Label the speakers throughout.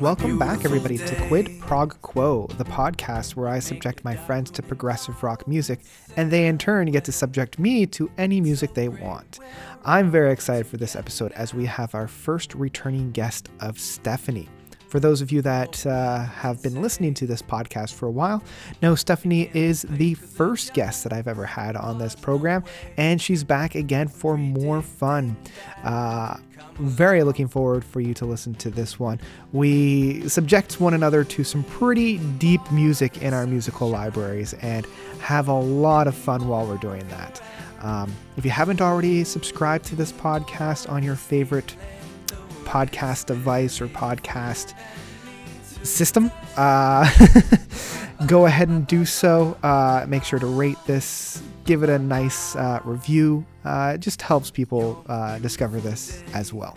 Speaker 1: Welcome back, everybody, to Quid Prog Quo, the podcast where I subject my friends to progressive rock music, and they in turn get to subject me to any music they want. I'm very excited for this episode as we have our first returning guest of Stephanie. For those of you that uh, have been listening to this podcast for a while, know Stephanie is the first guest that I've ever had on this program, and she's back again for more fun. Uh, very looking forward for you to listen to this one. We subject one another to some pretty deep music in our musical libraries and have a lot of fun while we're doing that. Um, if you haven't already subscribed to this podcast on your favorite podcast device or podcast system, uh, go ahead and do so. Uh, make sure to rate this, give it a nice uh, review. Uh, it just helps people uh, discover this as well.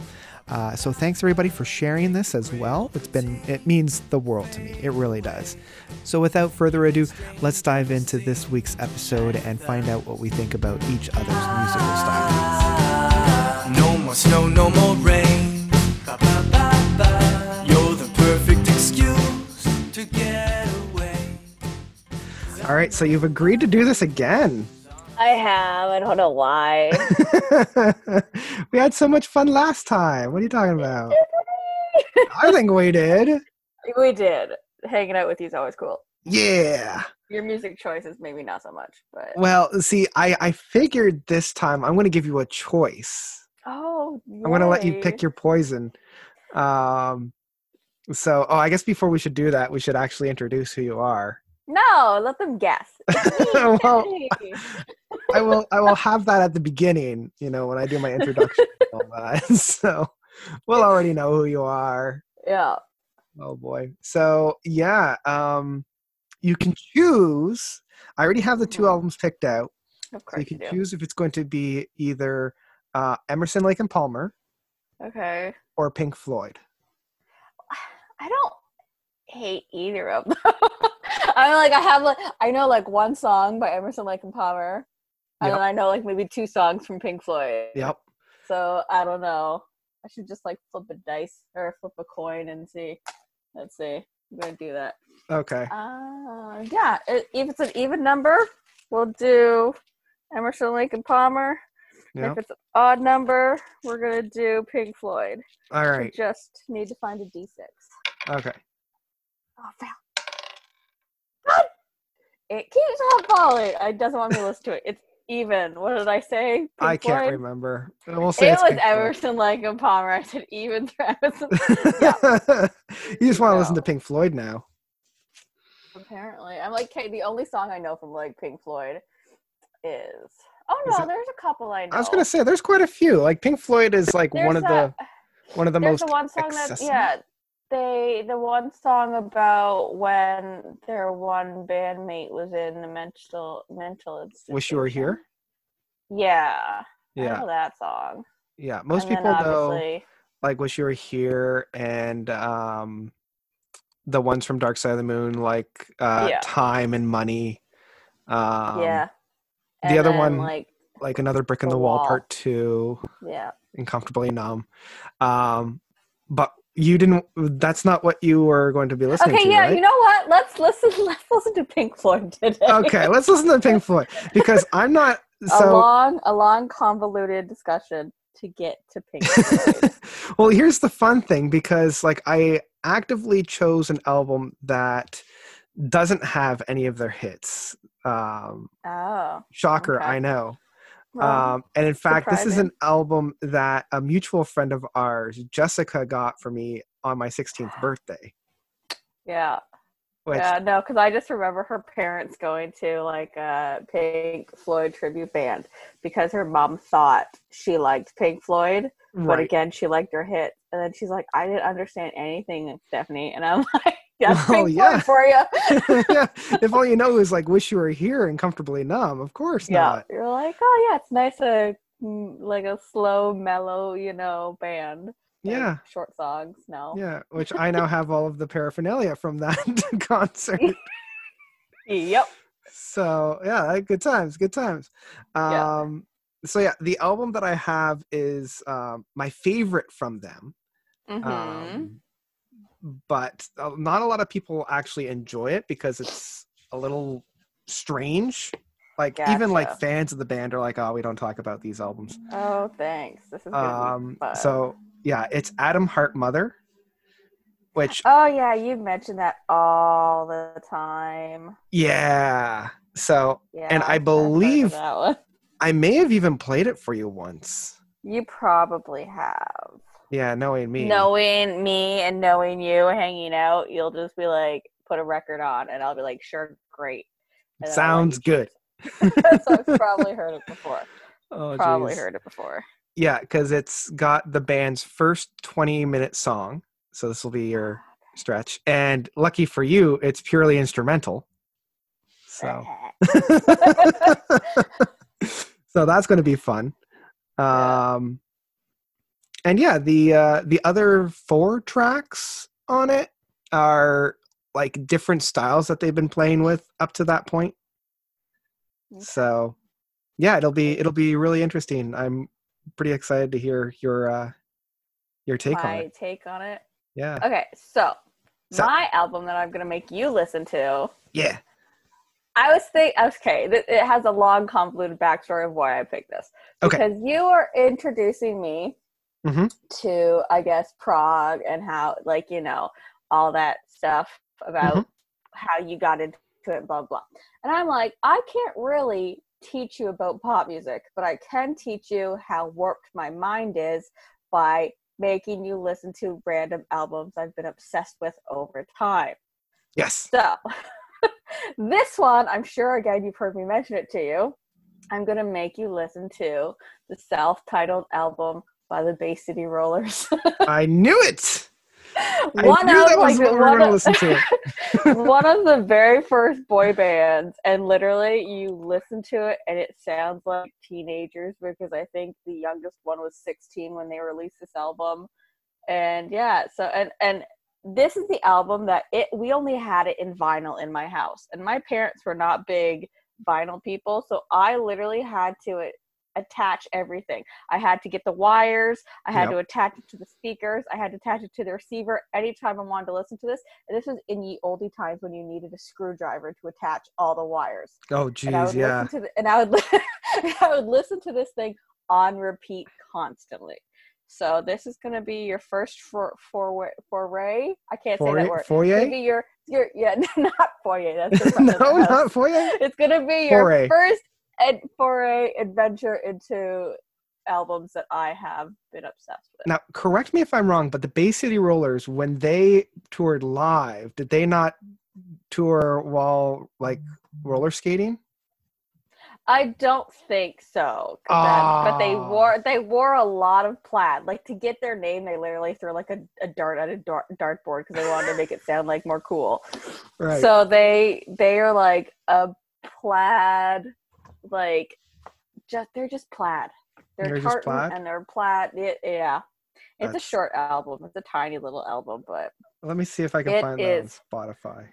Speaker 1: Uh, so thanks everybody for sharing this as well. It's been it means the world to me. It really does. So without further ado, let's dive into this week's episode and find out what we think about each other's musical styles.
Speaker 2: No more snow, no more rain.
Speaker 1: All right, so you've agreed to do this again.
Speaker 3: I have. I don't know why.
Speaker 1: we had so much fun last time. What are you talking about? I think we did.
Speaker 3: we did. Hanging out with you is always cool.
Speaker 1: Yeah.
Speaker 3: Your music choices, maybe not so much, but
Speaker 1: Well, see, I I figured this time I'm going to give you a choice.
Speaker 3: oh,
Speaker 1: I'm going to let you pick your poison. Um so, oh, I guess before we should do that, we should actually introduce who you are.
Speaker 3: No, let them guess.
Speaker 1: Well, I will I will have that at the beginning, you know, when I do my introduction. So, we'll already know who you are.
Speaker 3: yeah.
Speaker 1: Oh boy. So yeah, um, you can choose. I already have the two
Speaker 3: Mhm.
Speaker 1: albums picked out.
Speaker 3: Of
Speaker 1: So
Speaker 3: course
Speaker 1: you can
Speaker 3: do.
Speaker 1: choose if it's going to be either uh, Emerson, Lake and Palmer
Speaker 3: Okay.
Speaker 1: or Pink Floyd.
Speaker 3: I don't hate either of them. I'm like I have like I know like one song by Emerson Lake and Palmer, and
Speaker 1: Yep.
Speaker 3: then I know like maybe two songs from Pink Floyd.
Speaker 1: Yep.
Speaker 3: So I don't know. I should just like flip a dice or flip a coin and see. Let's see. I'm gonna do that.
Speaker 1: Okay.
Speaker 3: Uh, yeah. i- If it's an even number, we'll do Emerson, Lake, and Palmer.
Speaker 1: Yep.
Speaker 3: If it's an odd number, we're gonna do Pink Floyd.
Speaker 1: All right.
Speaker 3: We just need to find a D6.
Speaker 1: Okay.
Speaker 3: Oh. God! It keeps on falling. It doesn't want me to listen to it. It's even. What did I say? Pink
Speaker 1: I can't
Speaker 3: Floyd?
Speaker 1: remember. We'll say
Speaker 3: It was Emerson, Lake, and Palmer. I said even for Emerson. yeah.
Speaker 1: you just want to listen to Pink Floyd now.
Speaker 3: Apparently, I'm like, okay, the only song I know from like Pink Floyd is. Oh
Speaker 1: Is
Speaker 3: no,
Speaker 1: it-
Speaker 3: there's a couple I know.
Speaker 1: I was gonna say there's quite a few. Like Pink Floyd is like one of
Speaker 3: There's
Speaker 1: the one of the
Speaker 3: there's
Speaker 1: most
Speaker 3: the one song that
Speaker 1: accessible.
Speaker 3: yeah, they the one song about when their one bandmate was in the mental mental institution.
Speaker 1: Wish You Were Here.
Speaker 3: Yeah,
Speaker 1: Yeah.
Speaker 3: that song.
Speaker 1: Yeah. Most
Speaker 3: And
Speaker 1: people know like wish you were here and um the ones from dark side of the moon like uh
Speaker 3: Yeah.
Speaker 1: time and money um
Speaker 3: yeah.
Speaker 1: the other one-
Speaker 3: like
Speaker 1: like another brick in
Speaker 3: The
Speaker 1: the wall
Speaker 3: Wall.
Speaker 1: part two
Speaker 3: yeah,
Speaker 1: incomfortably numb um but you didn't that's not what you were going to be listening
Speaker 3: okay,
Speaker 1: to Okay,
Speaker 3: yeah.
Speaker 1: right
Speaker 3: You know what? Let's listen. Let's listen to Pink Floyd today.
Speaker 1: okay let's listen to pink floyd because i'm not so a
Speaker 3: long, a long, convoluted discussion to get to Pink Floyd.
Speaker 1: well here's the fun thing because like i actively chose an album that doesn't have any of their hits um
Speaker 3: oh,
Speaker 1: shocker
Speaker 3: Okay.
Speaker 1: i know um and in fact this is an album that a mutual friend of ours jessica got for me on my 16th birthday.
Speaker 3: Yeah,
Speaker 1: which
Speaker 3: yeah. No, because I just remember her parents going to like a Pink Floyd tribute band because her mom thought she liked Pink Floyd, but
Speaker 1: right.
Speaker 3: again, she liked her hit, and then she's like, "I didn't understand anything, Stephanie," and I'm like, "That's
Speaker 1: Well, yeah.
Speaker 3: For you."
Speaker 1: yeah if all you know is like wish you were here and comfortably numb of course
Speaker 3: yeah,
Speaker 1: not
Speaker 3: you're like, "Oh yeah, it's nice, a mm, like a slow, mellow, you know, band." like,
Speaker 1: yeah
Speaker 3: short songs. No,
Speaker 1: yeah which i now have all of the paraphernalia from that concert
Speaker 3: Yep.
Speaker 1: so yeah, good times, good times.
Speaker 3: Yeah.
Speaker 1: Um, so yeah, the album that I have is um, my favorite from them.
Speaker 3: Mm-hmm.
Speaker 1: Um, but uh, not a lot of people actually enjoy it because it's a little strange. Like even like fans of the band are like, "Oh, we don't talk about these albums."
Speaker 3: oh, thanks. This is
Speaker 1: Um, so yeah, it's Atom Heart Mother, which
Speaker 3: Oh yeah, you mentioned that all the time.
Speaker 1: yeah. So
Speaker 3: Yeah,
Speaker 1: And I
Speaker 3: I've heard of
Speaker 1: believe- I may have even played it for you once.
Speaker 3: You probably have.
Speaker 1: Yeah, knowing me.
Speaker 3: Knowing me and knowing you hanging out, you'll just be like, put a record on, and I'll be like, sure, great. And then I'll let
Speaker 1: sounds good.
Speaker 3: so I've probably heard it before.
Speaker 1: Oh,
Speaker 3: Probably
Speaker 1: geez.
Speaker 3: heard it before.
Speaker 1: Yeah, because it's got the band's first 20 minute song. So this will be your stretch. And lucky for you, it's purely instrumental. So so that's going to be fun. Um and yeah, the uh the other four tracks on it are like different styles that they've been playing with up to that point. So yeah, it'll be it'll be really interesting. I'm pretty excited to hear your uh your take
Speaker 3: my
Speaker 1: on it.
Speaker 3: My take on it.
Speaker 1: Yeah.
Speaker 3: Okay, so,
Speaker 1: So-
Speaker 3: my album that I'm gonna make you listen to.
Speaker 1: Yeah.
Speaker 3: I was think okay, th- it has a long, convoluted backstory of why I picked this.
Speaker 1: Okay.
Speaker 3: Because you are introducing me
Speaker 1: Mhm.
Speaker 3: to, I guess, prog and how, like, you know, all that stuff about
Speaker 1: Mhm.
Speaker 3: how you got into it, blah blah. And I'm like, I can't really teach you about pop music, but I can teach you how warped my mind is by making you listen to random albums I've been obsessed with over time.
Speaker 1: Yes.
Speaker 3: So, this one, I'm sure again you've heard me mention it to you. I'm gonna make you listen to the self-titled album by the Bay City Rollers.
Speaker 1: I knew it. I
Speaker 3: one
Speaker 1: knew
Speaker 3: of
Speaker 1: that was
Speaker 3: like
Speaker 1: what we were
Speaker 3: one of,
Speaker 1: listen to.
Speaker 3: one of the very first boy bands, and literally you listen to it and it sounds like teenagers because I think the youngest one was 16 when they released this album, and yeah, so and and this is the album that it we only had it in vinyl in my house, and my parents were not big vinyl people, so I literally had to uh, attach everything. I had to get the wires, I had
Speaker 1: Yep.
Speaker 3: to attach it to the speakers, I had to attach it to the receiver anytime I wanted to listen to this. And this was in the oldie times when you needed a screwdriver to attach all the wires.
Speaker 1: Oh, geez, yeah.
Speaker 3: to the, and I would I would listen to this thing on repeat constantly. So this is going to be your first for for foray. I can't say that word.
Speaker 1: Foyer?
Speaker 3: gonna be your your yeah not foyer. That's
Speaker 1: no,
Speaker 3: of the house.
Speaker 1: not foyer.
Speaker 3: It's gonna be your
Speaker 1: Foray.
Speaker 3: first ed- a adventure into albums that I have been obsessed with.
Speaker 1: Now, correct me if I'm wrong, but the Bay City Rollers, when they toured live, did they not tour while like roller skating?
Speaker 3: I don't think so. that- but they
Speaker 1: Ah.
Speaker 3: wore they wore a lot of plaid. Like to get their name, they literally threw like a, a dart at a dart dartboard because they wanted to make it sound like more cool.
Speaker 1: Right.
Speaker 3: So they they are like a plaid, like just they're just plaid. They're,
Speaker 1: They're
Speaker 3: tartan
Speaker 1: plaid?
Speaker 3: and they're plaid. It, yeah, it's a short album. It's a tiny little album, but
Speaker 1: Let me see if I can find
Speaker 3: is.
Speaker 1: that on Spotify.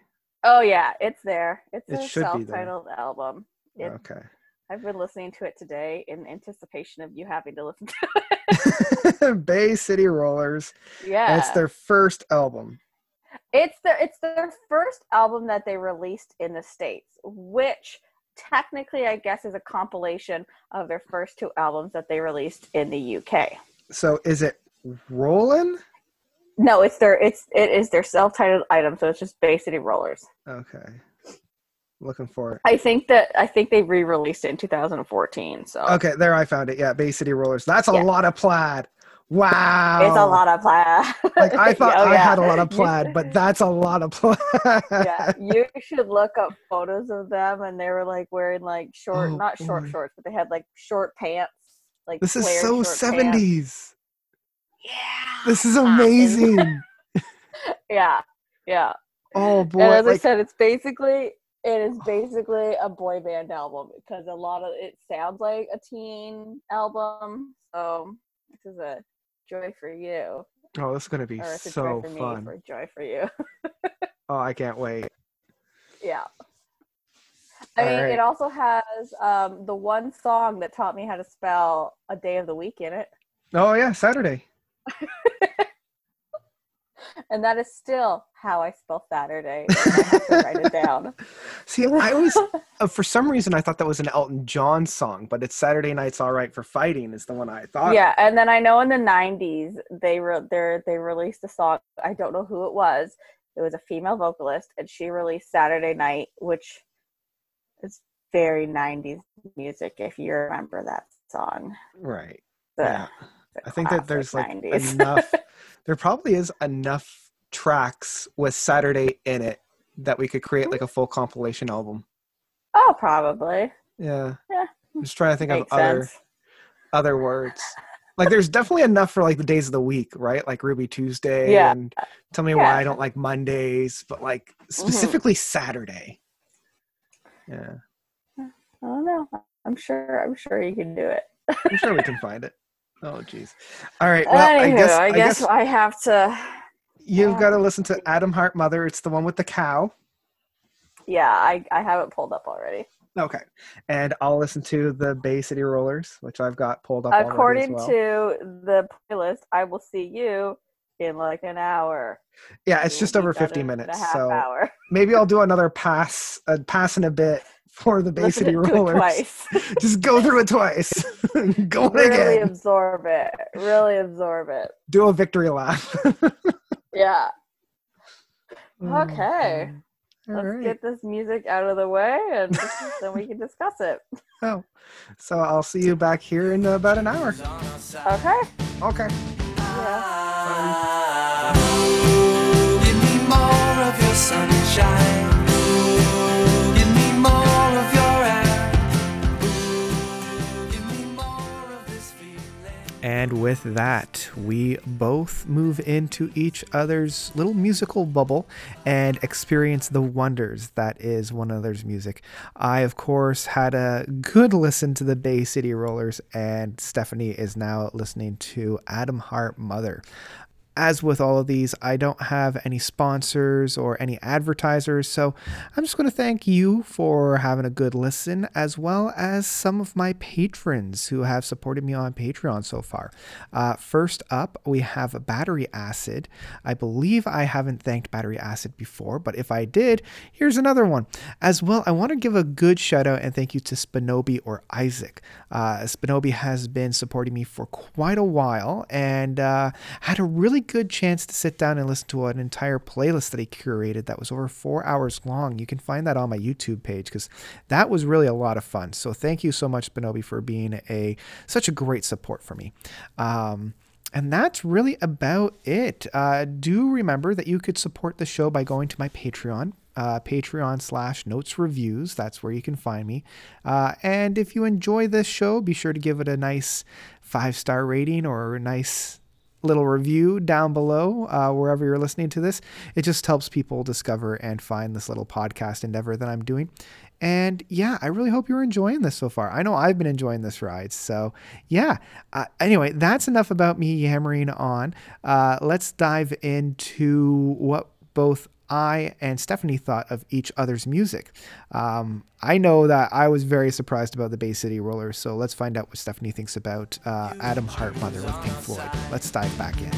Speaker 3: oh yeah, it's there. It's
Speaker 1: It
Speaker 3: a
Speaker 1: should be there.
Speaker 3: self-titled album. It-
Speaker 1: Okay.
Speaker 3: I've been listening to it today in anticipation of you having to listen to it.
Speaker 1: Bay City Rollers.
Speaker 3: Yeah,
Speaker 1: And it's their first album.
Speaker 3: It's their it's their first album that they released in the states, which technically I guess is a compilation of their first two albums that they released in the UK.
Speaker 1: So is it Rollin'?
Speaker 3: No, it's their it's it is their self-titled item, so it's just Bay City Rollers.
Speaker 1: Okay. Looking for it.
Speaker 3: I think that I think they re-released it in 2014. So
Speaker 1: Okay, there I found it. Yeah, Bay City Rollers. That's a
Speaker 3: Yeah.
Speaker 1: lot of plaid. Wow.
Speaker 3: it's a lot of plaid.
Speaker 1: Like I thought
Speaker 3: Oh,
Speaker 1: I
Speaker 3: yeah.
Speaker 1: had a lot of plaid, but that's a lot of plaid.
Speaker 3: yeah, you should look up photos of them, and they were like wearing like short,
Speaker 1: Oh,
Speaker 3: not short shorts, but they had like short pants. Like
Speaker 1: This is so
Speaker 3: short pants.
Speaker 1: seventies.
Speaker 3: Yeah.
Speaker 1: This is amazing.
Speaker 3: yeah, yeah.
Speaker 1: oh boy.
Speaker 3: and as I said, it's basically it is basically a boy band album because a lot of it sounds like a teen album. So this is a joy for you,
Speaker 1: oh, this is gonna be
Speaker 3: or it's a
Speaker 1: so
Speaker 3: me,
Speaker 1: fun.
Speaker 3: for joy for you.
Speaker 1: Oh, I can't wait.
Speaker 3: yeah. I mean,
Speaker 1: right.
Speaker 3: it also has um, the one song that taught me how to spell a day of the week in it,
Speaker 1: Oh yeah, Saturday.
Speaker 3: and that is still how I spell Saturday. I have to write it down.
Speaker 1: See, I was uh, for some reason I thought that was an Elton John song, but it's Saturday Night's All Right for Fighting is the one I thought.
Speaker 3: yeah, and then I know in the '90s they re- they they released a song. I don't know who it was. It was a female vocalist, and she released Saturday Night, which is very '90s music. If you remember that song,
Speaker 1: Right.
Speaker 3: The-
Speaker 1: yeah. I think that there's like
Speaker 3: 90s.
Speaker 1: enough. there probably is enough tracks with Saturday in it that we could create like a full compilation album.
Speaker 3: oh, probably
Speaker 1: Yeah.
Speaker 3: Yeah.
Speaker 1: I'm just trying to think of other
Speaker 3: sense.
Speaker 1: other words. Like there's definitely enough for like the days of the week, right? Like Ruby Tuesday
Speaker 3: Yeah.
Speaker 1: and tell me
Speaker 3: Yeah. Mm-hmm.
Speaker 1: why I don't like Mondays, but like specifically Saturday. Yeah.
Speaker 3: I don't know. I'm sure. I'm sure you can do it.
Speaker 1: I'm sure we can find it. Oh jeez. All right. Well, I guess
Speaker 3: I guess I have to.
Speaker 1: you've got to listen to Atom Heart Mother. It's the one with the cow.
Speaker 3: Yeah, I I have it pulled up already.
Speaker 1: Okay. And I'll listen to the Bay City Rollers, which I've got pulled up already
Speaker 3: According
Speaker 1: as well.
Speaker 3: to the playlist, I will see you in like an hour.
Speaker 1: yeah, it's just
Speaker 3: be
Speaker 1: over
Speaker 3: done
Speaker 1: 50
Speaker 3: in a
Speaker 1: minutes.
Speaker 3: half
Speaker 1: So
Speaker 3: hour.
Speaker 1: maybe I'll do another pass, a pass in a bit for the Bay
Speaker 3: Listen
Speaker 1: City Rollers.
Speaker 3: twice.
Speaker 1: Just go through it twice. go
Speaker 3: really
Speaker 1: again.
Speaker 3: absorb it. Really absorb it.
Speaker 1: Do a victory lap.
Speaker 3: Yeah. Oh, okay.
Speaker 1: All
Speaker 3: Let's
Speaker 1: right.
Speaker 3: get this music out of the way, and then we can discuss it.
Speaker 1: Oh, so I'll see you back here in about an hour.
Speaker 3: Okay.
Speaker 1: Okay.
Speaker 3: Yeah.
Speaker 1: And with that, we both move into each other's little musical bubble and experience the wonders that is one another's music. I, of course, had a good listen to the Bay City Rollers, and Stephanie is now listening to Atom Heart Mother. As with all of these, I don't have any sponsors or any advertisers, so I'm just going to thank you for having a good listen, as well as some of my patrons who have supported me on Patreon so far. Uh, first up, we have Battery Acid. I believe I haven't thanked Battery Acid before, but if I did, here's another one. As well, I want to give a good shout out and thank you to Spinobi or Isaac. Uh, Spinobi has been supporting me for quite a while and uh, had a really good chance to sit down and listen to an entire playlist that he curated that was over four hours long. You can find that on my YouTube page because that was really a lot of fun. So thank you so much, Spinobi, for being a such a great support for me. Um, and that's really about it. Uh, do remember that you could support the show by going to my Patreon, uh, Patreon slash Notes Reviews. That's where you can find me. Uh, and if you enjoy this show, be sure to give it a nice five star rating or a nice little review down below uh, wherever you're listening to this. It just helps people discover and find this little podcast endeavor that I'm doing. And yeah, I really hope you're enjoying this so far. I know I've been enjoying this ride. So yeah. Uh, anyway, that's enough about me yammering on. Uh, let's dive into what both I and Stephanie thought of each other's music. Um, I know that I was very surprised about the Bay City Rollers, so let's find out what Stephanie thinks about uh, Atom Heart Mother with Pink Floyd. Let's dive back in.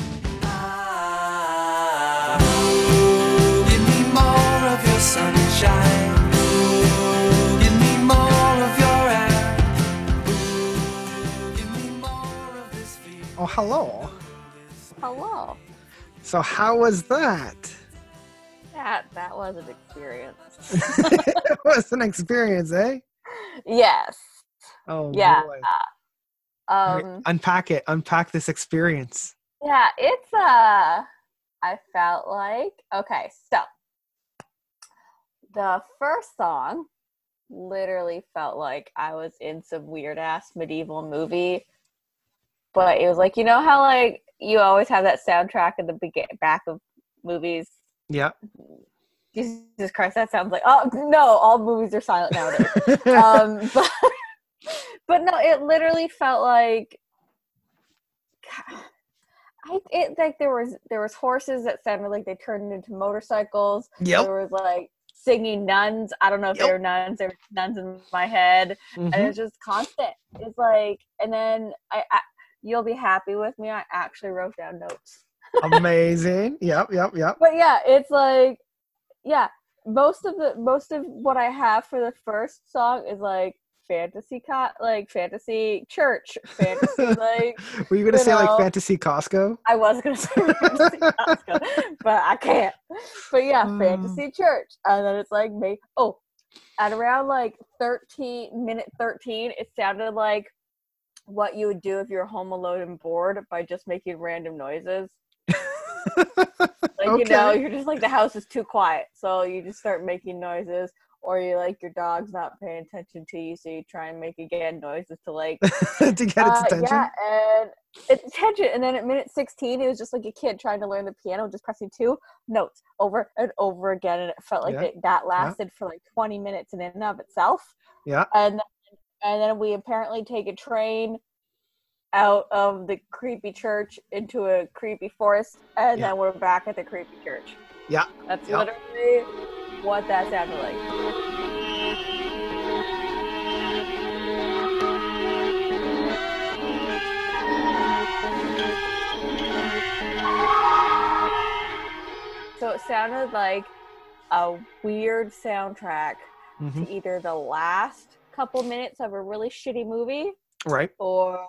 Speaker 2: Give me more of your sunshine. Give me more of your air. Give me more of this feeling.
Speaker 1: Oh, hello.
Speaker 3: Hello.
Speaker 1: So, how was that?
Speaker 3: That that was an experience.
Speaker 1: it was an experience, eh?
Speaker 3: yes.
Speaker 1: Oh,
Speaker 3: Yeah.
Speaker 1: boy. All right,
Speaker 3: Um.
Speaker 1: unpack it. Unpack this experience.
Speaker 3: Yeah. It's uh. I felt like okay. So the first song literally felt like I was in some weird ass medieval movie. But it was like you know how like you always have that soundtrack in the back of movies.
Speaker 1: Yeah.
Speaker 3: Jesus Christ, that sounds like oh no, all movies are silent nowadays. um, but but no, it literally felt like I it like there was there was horses that sounded like they turned into motorcycles.
Speaker 1: yep.
Speaker 3: There was like singing nuns. I don't know if
Speaker 1: Yep.
Speaker 3: they were nuns, There were nuns in my head.
Speaker 1: Mhm.
Speaker 3: And it's just constant. It's like, and then I, I you'll be happy with me. I actually wrote down notes.
Speaker 1: Amazing. Yep, yep, yep.
Speaker 3: But yeah, it's like, yeah, most of the most of what I have for the first song is like fantasy co- like fantasy church, fantasy like
Speaker 1: Were you gonna
Speaker 3: you
Speaker 1: say like fantasy Costco?
Speaker 3: I was gonna say fantasy Costco, but I can't. But yeah,
Speaker 1: Mm.
Speaker 3: fantasy church, and then it's like me. Oh, at around like thirteen minute thirteen, it sounded like what you would do if you're home alone and bored by just making random noises. Like you know, you're just like the house is too quiet, so you just start making noises, or you like your dog's not paying attention to you, so you try and make again noises to like
Speaker 1: to get its
Speaker 3: uh,
Speaker 1: attention.
Speaker 3: Yeah, and its attention. And then at minute 16, it was just like a kid trying to learn the piano, just pressing two notes over and over again. And it felt like
Speaker 1: Yeah,
Speaker 3: that, that lasted for like 20 minutes in and of itself.
Speaker 1: Yeah.
Speaker 3: And and then we apparently take a train out of the creepy church into a creepy forest, and
Speaker 1: Yeah.
Speaker 3: then we're back at the creepy church.
Speaker 1: Yeah,
Speaker 3: That's
Speaker 1: yeah.
Speaker 3: literally what that sounded like. So it sounded like a weird soundtrack
Speaker 1: Mhm.
Speaker 3: to either the last couple minutes of a really shitty movie
Speaker 1: Right.
Speaker 3: or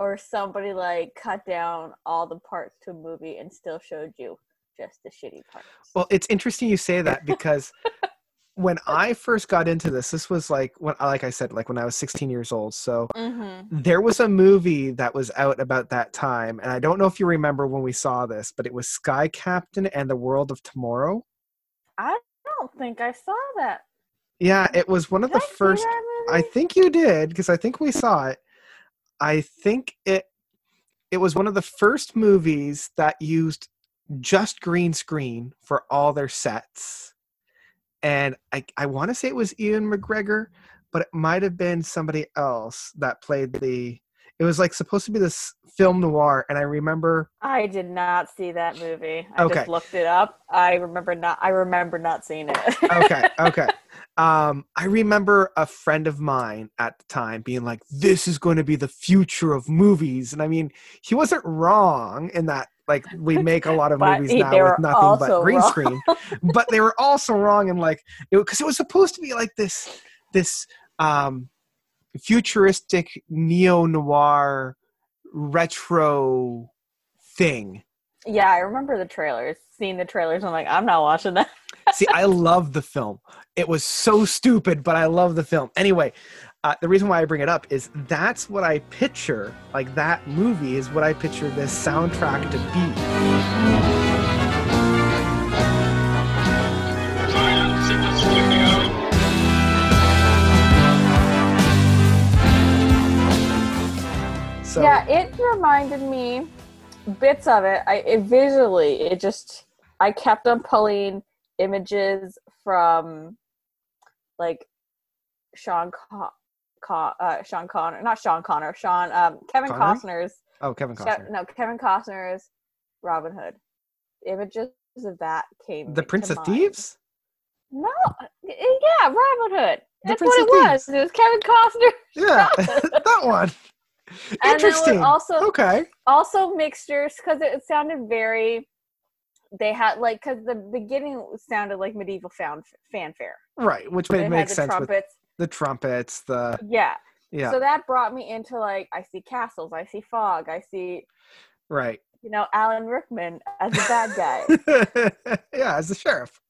Speaker 3: or somebody like cut down all the parts to a movie and still showed you just the shitty parts.
Speaker 1: Well, it's interesting you say that because when I first got into this, this was like when, like I said, like when I was 16 years old. So
Speaker 3: mm-hmm.
Speaker 1: there was a movie that was out about that time, and I don't know if you remember when we saw this, but it was Sky Captain and the World of Tomorrow.
Speaker 3: I don't think I saw that.
Speaker 1: Yeah, it was one of
Speaker 3: Did
Speaker 1: the
Speaker 3: I
Speaker 1: first. I think you did because I think we saw it. I think it it was one of the first movies that used just green screen for all their sets. And I I want to say it was Ewan McGregor, but it might have been somebody else that played the it was like supposed to be this film noir and I remember
Speaker 3: I did not see that movie. I
Speaker 1: Okay.
Speaker 3: just looked it up. I remember not. I remember not seeing it.
Speaker 1: okay okay um i remember a friend of mine at the time being like this is going to be the future of movies and i mean he wasn't wrong in that like we make a lot of movies now with nothing but green
Speaker 3: wrong.
Speaker 1: screen but they were also wrong in like it because it, was supposed to be like this this um futuristic neo-noir retro thing
Speaker 3: yeah, I remember the trailers. Seeing the trailers, I'm like, I'm not watching that.
Speaker 1: See, I love the film. It was so stupid, but I love the film. Anyway, uh, the reason why I bring it up is that's what I picture. Like that movie is what I picture this soundtrack to be. So
Speaker 3: yeah, it reminded me bits of it. I it visually, it just I kept on pulling images from like Sean Con- Con- uh, Sean Connor, not Sean Connor, Sean um, Kevin
Speaker 1: Connery?
Speaker 3: Costner's
Speaker 1: oh, Kevin
Speaker 3: Ke-
Speaker 1: Costner,
Speaker 3: no Kevin Costner's Robin Hood. Images of that came.
Speaker 1: the Prince of
Speaker 3: mind.
Speaker 1: Thieves.
Speaker 3: No, yeah, Robin Hood. That's what it
Speaker 1: Thieves.
Speaker 3: was. It was Kevin Costner.
Speaker 1: Yeah, that one.
Speaker 3: And then
Speaker 1: Interesting.
Speaker 3: also
Speaker 1: okay.
Speaker 3: also mixtures because it sounded very they had like because the beginning sounded like medieval found fanfare
Speaker 1: Right, which made makes
Speaker 3: the
Speaker 1: sense with
Speaker 3: trumpets
Speaker 1: the trumpets. The
Speaker 3: yeah.
Speaker 1: yeah,
Speaker 3: so that brought me into like i see castles i see fog i see
Speaker 1: right.
Speaker 3: you know alan rickman as a bad guy
Speaker 1: yeah, as the sheriff.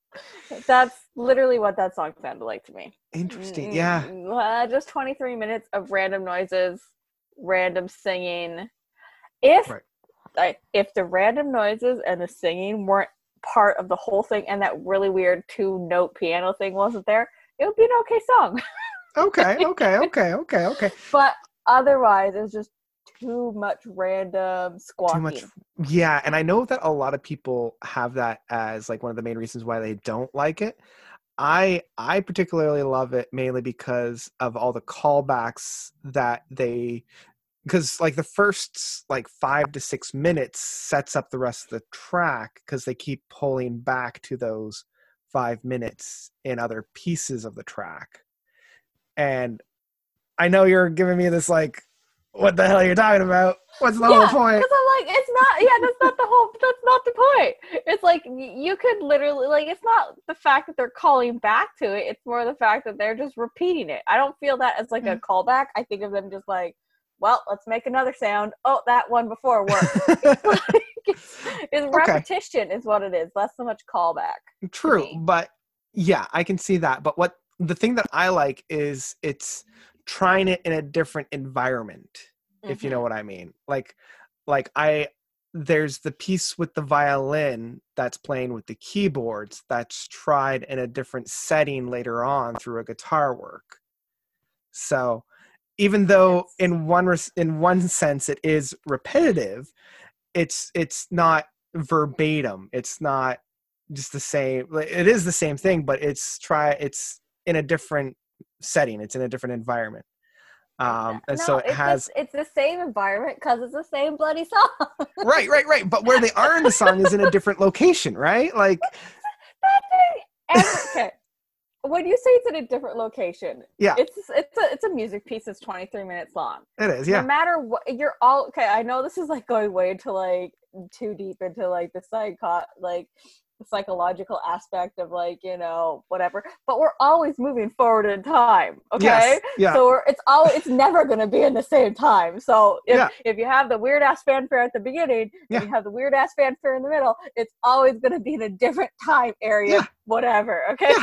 Speaker 3: that's literally what that song sounded like to me
Speaker 1: Interesting. Yeah.
Speaker 3: Mm, uh, just 23 minutes of random noises random singing if
Speaker 1: Right.
Speaker 3: like if the random noises and the singing weren't part of the whole thing and that really weird two note piano thing wasn't there it would be an okay song
Speaker 1: Okay. Okay. Okay. Okay. Okay.
Speaker 3: but otherwise it was just too much random squawking
Speaker 1: too much yeah and i know that a lot of people have that as like one of the main reasons why they don't like it i i particularly love it mainly because of all the callbacks that they because like the first like five to six minutes sets up the rest of the track because they keep pulling back to those five minutes in other pieces of the track. And I know you're giving me this like, what the hell are you talking about? What's the whole point?
Speaker 3: Because I'm like, it's not. Yeah, that's not the whole. That's not the point. It's like you could literally like. It's not the fact that they're calling back to it. It's more the fact that they're just repeating it. I don't feel that as like a
Speaker 1: Mm.
Speaker 3: callback. I think of them just like, well, let's make another sound. Oh, that one before worked. it's, it's repetition is what it is. Less so much callback.
Speaker 1: True, but yeah, I can see that. But what the thing that I like is it's trying it in a different environment, if you know mm-hmm. what I mean. Like like I there's the piece with the violin that's playing with the keyboards that's tried in a different setting later on through a guitar work. So even though in one res- in one sense it is repetitive, it's it's not verbatim. It's not just the same it is the same thing but it's try it's in a different setting it's in a different environment um and so it
Speaker 3: it's
Speaker 1: has
Speaker 3: just- it's the same environment because it's the same bloody song.
Speaker 1: right right right but where they are in the song is in a different location right like
Speaker 3: that thing. Okay, when you say it's in a different location,
Speaker 1: Yeah.
Speaker 3: it's it's a it's a music piece that's 23 minutes long.
Speaker 1: it is yeah.
Speaker 3: No matter what, you're all okay. I know this is like going way into like too deep into like the psycho like the psychological aspect of like you know whatever, but we're always moving forward in time. Okay.
Speaker 1: yes yeah
Speaker 3: So we're, it's always it's never going to be in the same time. So if,
Speaker 1: Yeah.
Speaker 3: if you have the weird ass fanfare at the beginning,
Speaker 1: Yeah.
Speaker 3: and you have the weird ass fanfare in the middle, it's always going to be in a different time area,
Speaker 1: Yeah.
Speaker 3: whatever. Okay,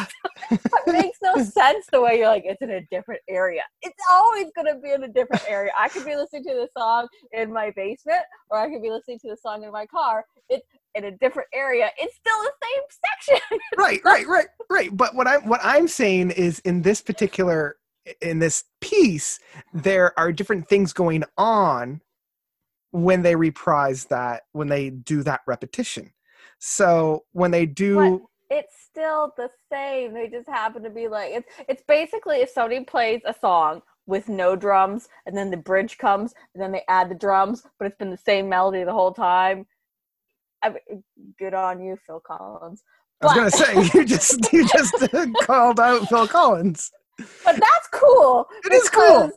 Speaker 3: it makes no sense the way you're like it's in a different area. It's always going to be in a different area. I could be listening to the song in my basement, or I could be listening to the song in my car. It's in a different area. It's still the same section.
Speaker 1: right right right right but what i'm what i'm saying is in this particular in this piece there are different things going on when they reprise that when they do that repetition so when they do
Speaker 3: it's still the same. They just happen to be like it's it's basically if somebody plays a song with no drums and then the bridge comes and then they add the drums, but it's been the same melody the whole time. I good on you, Phil Collins.
Speaker 1: i was gonna say you just you just called out phil collins
Speaker 3: But that's cool.
Speaker 1: It is cool.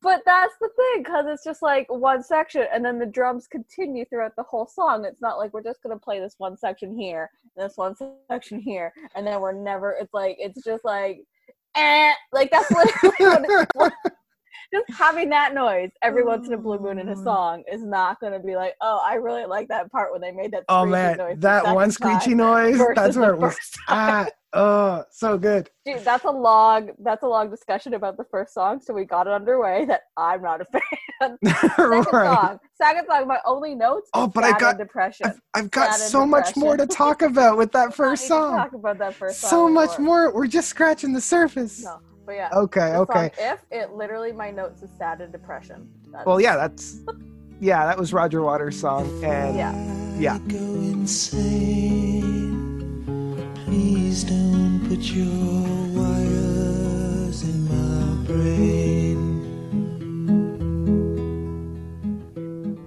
Speaker 3: But that's the thing, because it's just like one section, and then the drums continue throughout the whole song. It's not like we're just gonna play this one section here, this one section here, and then we're never. It's like it's just like, eh, like that's literally what, just having that noise every once in a blue moon in a oh. song is not gonna be like, oh, I really like that part when they made that.
Speaker 1: oh man
Speaker 3: noise
Speaker 1: that one screechy noise. That's where it was at oh so good
Speaker 3: Dude, that's a long that's a long discussion about the first song, so we got it underway that I'm not a fan. Second
Speaker 1: right
Speaker 3: song. Second song, my only notes.
Speaker 1: Oh, but I got-
Speaker 3: depression.
Speaker 1: I've, I've got
Speaker 3: Sad
Speaker 1: so much more to talk about with that first
Speaker 3: to
Speaker 1: song
Speaker 3: Talk about that first song.
Speaker 1: so much
Speaker 3: anymore.
Speaker 1: more we're just scratching the surface
Speaker 3: No, but yeah.
Speaker 1: okay
Speaker 3: the
Speaker 1: okay
Speaker 3: Song, if it literally my notes is sad and depression. That's,
Speaker 1: well yeah that's yeah that was roger waters song and
Speaker 3: Yeah.
Speaker 1: Yeah.
Speaker 2: Go insane. Please don't put your wires in my brain.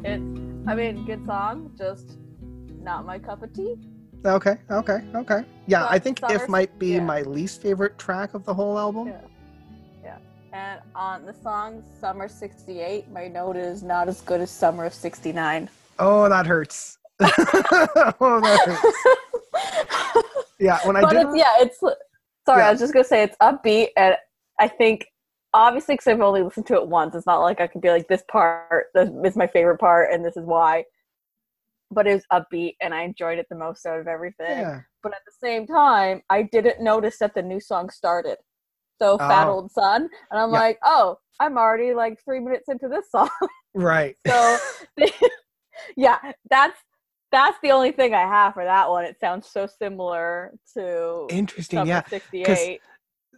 Speaker 3: it's. I mean, good song, just not my cup of tea.
Speaker 1: okay okay okay yeah
Speaker 3: But
Speaker 1: i think if might be
Speaker 3: yeah.
Speaker 1: my least favorite track of the whole album
Speaker 3: Yeah. And on the song Summer 68, my note is not as good as Summer of 69.
Speaker 1: oh that hurts oh that hurts yeah when i
Speaker 3: but
Speaker 1: did
Speaker 3: it's, yeah, it's sorry,
Speaker 1: Yeah.
Speaker 3: I was just gonna say it's upbeat, and I think obviously because I've only listened to it once, it's not like I could be like this part this is my favorite part, and this is why. But it was upbeat, and I enjoyed it the most out of everything.
Speaker 1: yeah
Speaker 3: But at the same time, I didn't notice that the new song started. So fat
Speaker 1: Oh.
Speaker 3: old sun, and I'm
Speaker 1: Yeah.
Speaker 3: like, oh, I'm already like three minutes into this song.
Speaker 1: right
Speaker 3: So, yeah, that's that's the only thing I have for that one. It sounds so similar to
Speaker 1: interesting
Speaker 3: Summer
Speaker 1: yeah
Speaker 3: '68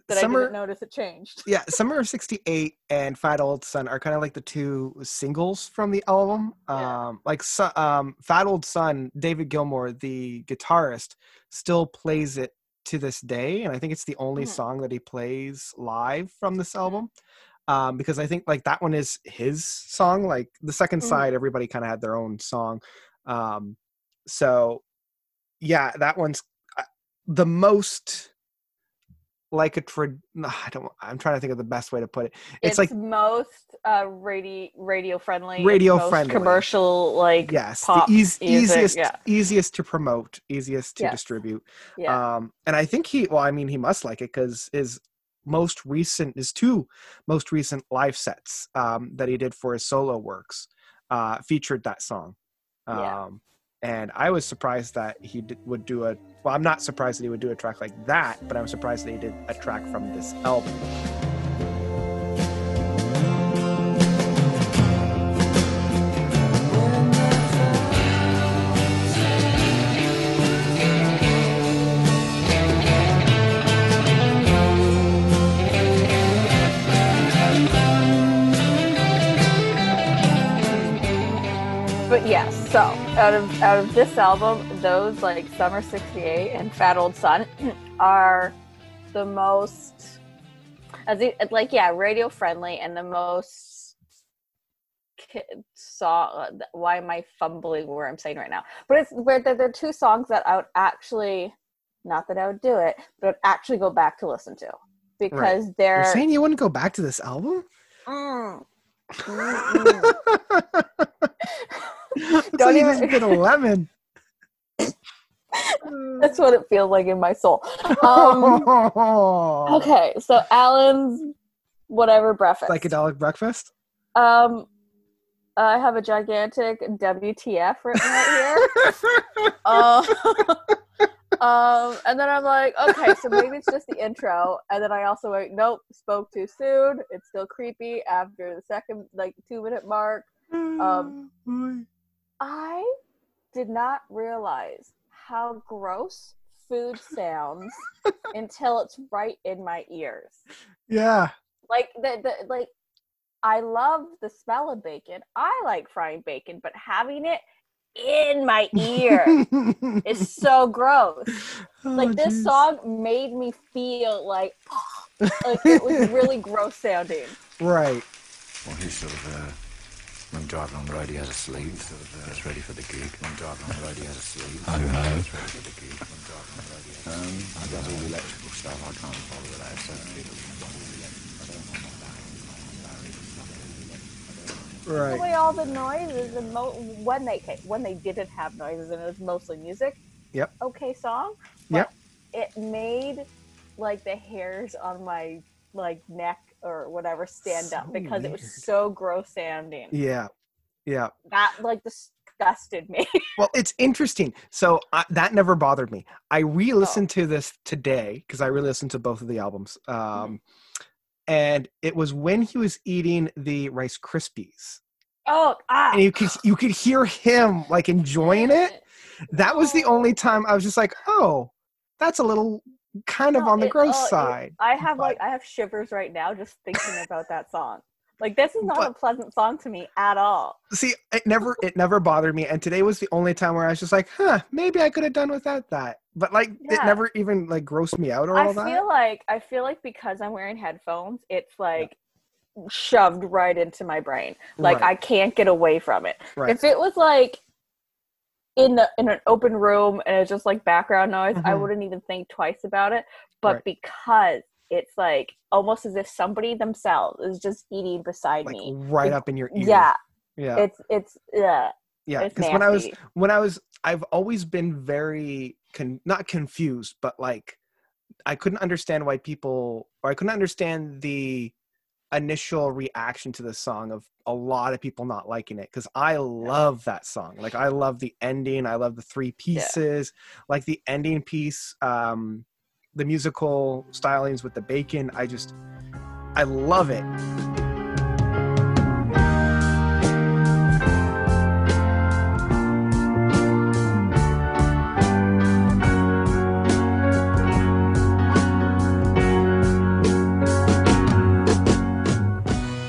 Speaker 3: that I didn't notice it changed.
Speaker 1: yeah summer of 68 and fat old sun are kind of like the two singles from the album
Speaker 3: Yeah.
Speaker 1: um like um fat old sun david gilmour the guitarist still plays it to this day and i think it's the only
Speaker 3: Mhm.
Speaker 1: song that he plays live from this album um because i think like that one is his song like the 2nd
Speaker 3: Mhm.
Speaker 1: side everybody kind of had their own song um so yeah that one's I- the most like a tra- I don't I'm trying to think of the best way to put it. It's,
Speaker 3: It's,
Speaker 1: like
Speaker 3: most uh, radio radio friendly,
Speaker 1: Radio friendly.
Speaker 3: commercial like
Speaker 1: yes,
Speaker 3: pop
Speaker 1: the eas- easiest
Speaker 3: yeah.
Speaker 1: easiest to promote, easiest to
Speaker 3: Yes.
Speaker 1: distribute.
Speaker 3: yeah.
Speaker 1: Um and I think he well I mean he must like it cuz his most recent his two most recent live sets um that he did for his solo works uh featured that song. Um
Speaker 3: Yeah.
Speaker 1: And I was surprised that he would do a well I'm not surprised that he would do a track like that, but I'm surprised that he did a track from this album.
Speaker 3: Out of out of this album, those like Summer '68 and Fat Old Sun are the most, as it, like yeah, radio friendly and the most song. Why am I fumbling where I'm saying right now? But it's where they're, they're two songs that I would actually, not that I would do it, but I'd actually go back to listen to because
Speaker 1: You're
Speaker 3: they're.
Speaker 1: saying you wouldn't go back to this album?
Speaker 3: Mm, Don't
Speaker 1: like
Speaker 3: even-
Speaker 1: just did a lemon.
Speaker 3: That's what it feels like in my soul. Um, okay, so Alan's whatever breakfast.
Speaker 1: Psychedelic breakfast.
Speaker 3: Um, I have a gigantic WTF written right here. um, um, and then I'm like, okay, so maybe it's just the intro. And then I also went, nope, spoke too soon. It's still creepy after the second, like, two minute mark. Um, I did not realize how gross food sounds until it's right in my ears.
Speaker 1: yeah.
Speaker 3: Like the, the like I love the smell of bacon. I like frying bacon, but having it in my ear is so gross. Like
Speaker 1: Oh,
Speaker 3: this
Speaker 1: jeez.
Speaker 3: song made me feel like like it was really gross sounding.
Speaker 1: Right.
Speaker 4: Well, he's sort of, uh, when driving on the road, he has a sleeve, sort uh, it's ready for the gig. When driving on the road, he has a sleeve. Ho, ho. It's ready for the gig. When driving on the road, he has a sleeve. Um, he does all the electrical stuff. I can't follow with that. Certain people can do all the electrical.
Speaker 1: Right.
Speaker 3: The way all the noises and mo- when they ca- when they didn't have noises and it was mostly music.
Speaker 1: Yep.
Speaker 3: Okay, song. But
Speaker 1: Yep.
Speaker 3: It made like the hairs on my like neck or whatever stand
Speaker 1: So
Speaker 3: up because it was so gross sounding.
Speaker 1: Yeah. Yeah.
Speaker 3: That like disgusted me.
Speaker 1: Well, it's interesting. So I, that never bothered me. I re-listened to this today because I re-listened to both of the albums. Um, and it was when he was eating the Rice Krispies,
Speaker 3: oh, ah.
Speaker 1: and you could you could hear him like enjoying it. That was the only time I was just like, oh, that's a little kind of on the
Speaker 3: it-
Speaker 1: gross
Speaker 3: oh, it-
Speaker 1: side.
Speaker 3: I have
Speaker 1: but-
Speaker 3: like I have shivers right now just thinking about that song. Like this is not
Speaker 1: But-
Speaker 3: a pleasant song to me at all.
Speaker 1: See, it never it never bothered me, and today was the only time where I was just like, huh, maybe I could have done without that. But like, it never even like grossed me out or
Speaker 3: I
Speaker 1: all
Speaker 3: feel like I feel like because I'm wearing headphones, it's like shoved right into my brain. Like
Speaker 1: Right.
Speaker 3: I can't get away from it.
Speaker 1: Right.
Speaker 3: If it was like in the in an open room and it's just like background noise, I
Speaker 1: Mhm.
Speaker 3: wouldn't even think twice about it. But
Speaker 1: Right.
Speaker 3: because it's like almost as if somebody themselves is just eating beside
Speaker 1: like
Speaker 3: me.
Speaker 1: right
Speaker 3: It's-
Speaker 1: up in your ear.
Speaker 3: Yeah,
Speaker 1: yeah,
Speaker 3: it's it's yeah.
Speaker 1: yeah. Because when I was when I was, I've always been very con- not confused, but like I couldn't understand why people, or I couldn't understand the initial reaction to the song of a lot of people not liking it because I love that song. Like I love the ending. I love the three pieces. Like the ending piece, um, the musical stylings with the bacon. I just, I love it.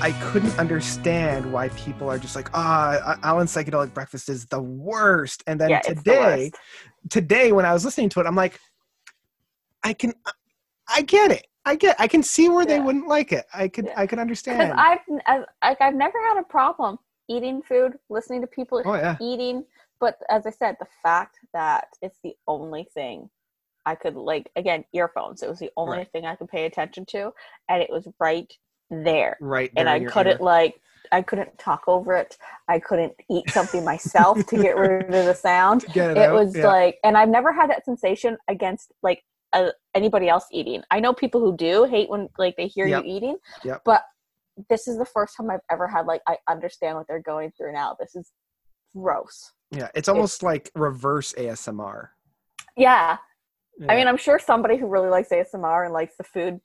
Speaker 1: I couldn't understand why people are just like, ah, Alan's Psychedelic Breakfast is the worst. And then
Speaker 3: yeah, it's the
Speaker 1: today, today when I was listening to it, I'm like, I can, I get it. I get, I can see where they wouldn't like it. I could,
Speaker 3: Yeah.
Speaker 1: I could
Speaker 3: because
Speaker 1: understand.
Speaker 3: I've, I've like I've never had a problem eating food, listening to people
Speaker 1: oh yeah,
Speaker 3: eating, but as I said, the fact that it's the only thing I could like again earphones. It was the only
Speaker 1: Right.
Speaker 3: thing I could pay attention to, and it was right there.
Speaker 1: Right.
Speaker 3: And I couldn't
Speaker 1: ear.
Speaker 3: like I couldn't talk over it. I couldn't eat something myself to get rid of the sound.
Speaker 1: it,
Speaker 3: It was
Speaker 1: yeah.
Speaker 3: like, and I've never had that sensation against like uh, anybody else eating. I know people who do hate when like they hear
Speaker 1: Yep.
Speaker 3: you eating,
Speaker 1: Yep.
Speaker 3: but this is the first time I've ever had like I understand what they're going through now. This is gross.
Speaker 1: yeah. It's almost like reverse ASMR.
Speaker 3: Yeah, I mean, I'm sure somebody who really likes ASMR and likes the food